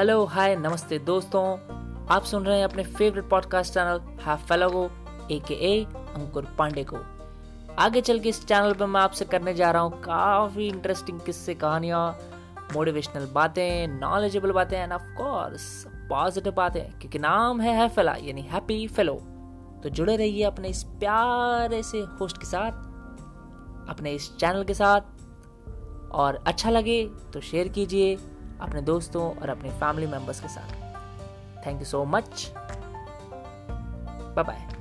Hello, हाय, नमस्ते दोस्तों। आप सुन रहे हैं अपने favourite podcast channel have fellow को ए के ए अंकुर पांडे को। आगे चल के इस चैनल पर मैं आपसे करने जा रहा हूँ काफ़ी इंटरेस्टिंग किस्से, कहानियाँ मोटिवेशनल बातें नॉलेजेबल बातें एंड ऑफ़ कोर्स पॉजिटिव बातें, क्योंकि नाम है हैफेला यानी हैप्पी फेलो तो जुड़े रहिए अपने इस प्यारे से होस्ट के साथ, अपने इस चैनल के साथ। और अच्छा लगे तो शेयर कीजिए अपने दोस्तों और अपने फैमिली मेंबर्स के साथ। Thank you so much bye bye